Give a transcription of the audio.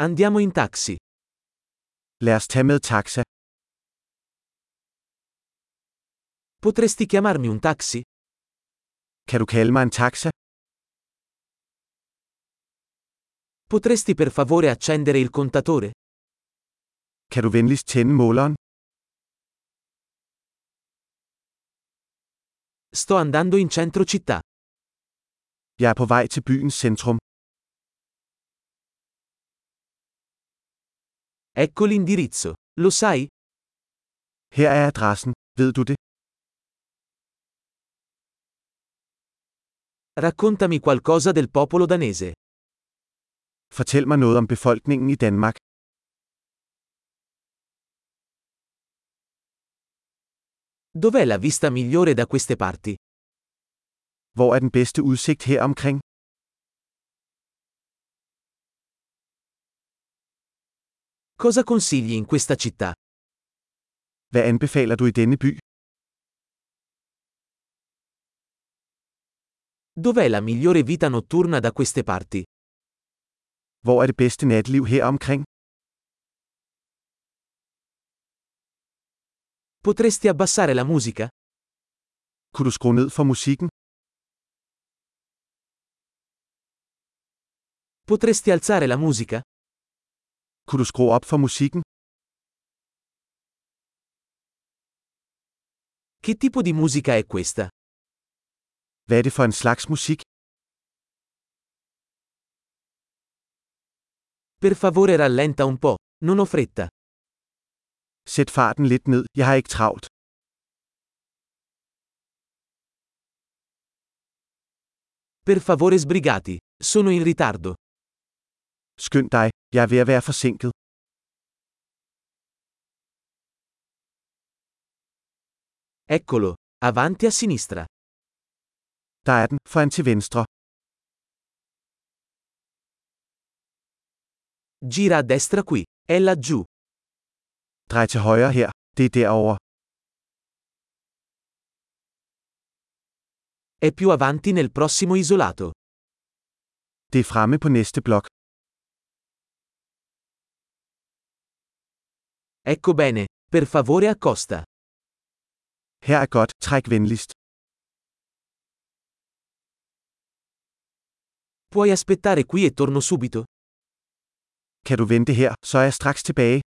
Andiamo in taxi. Lad os tage med taxa. Potresti chiamarmi un taxi? Kan du kalde mig en taxa? Potresti per favore accendere il contatore? Kan du venligst tænde måleren? Sto andando in centro città. Jeg er på vej til byens centrum. Ecco l'indirizzo. Lo sai? Her er adressen. Ved du det? Raccontami qualcosa del popolo danese. Fortæl mig noget om befolkningen i Danmark. Dov'è la vista migliore da queste parti? Hvor er den bedste udsigt her omkring? Cosa consigli in questa città? Hvad anbefaler du i denne by? Dov'è la migliore vita notturna da queste parti? Hvor er det bedste natliv her omkring? Potresti abbassare la musica? Kunne du skrue ned for musikken? Potresti alzare la musica? Kunne du skrue op for musikken? Che tipo di musica è questa? Hvad er det for en slags musik? Per favore rallenta un po', non ho fretta. Sæt farten lidt ned, jeg har ikke travlt. Per favore sbrigati, sono in ritardo. Skynd dig, jeg er ved at være forsinket. Eccolo, avanti a sinistra. Der er den, foran til venstre. Gira a destra qui, è laggiù. Drej til højre her, det er derovre. È più avanti nel prossimo isolato. Det er fremme på næste blok. Ecco bene, per favore accosta. Her er godt, træk venligst. Puoi aspettare qui e torno subito? Kan du vente her, så er jeg straks tilbage.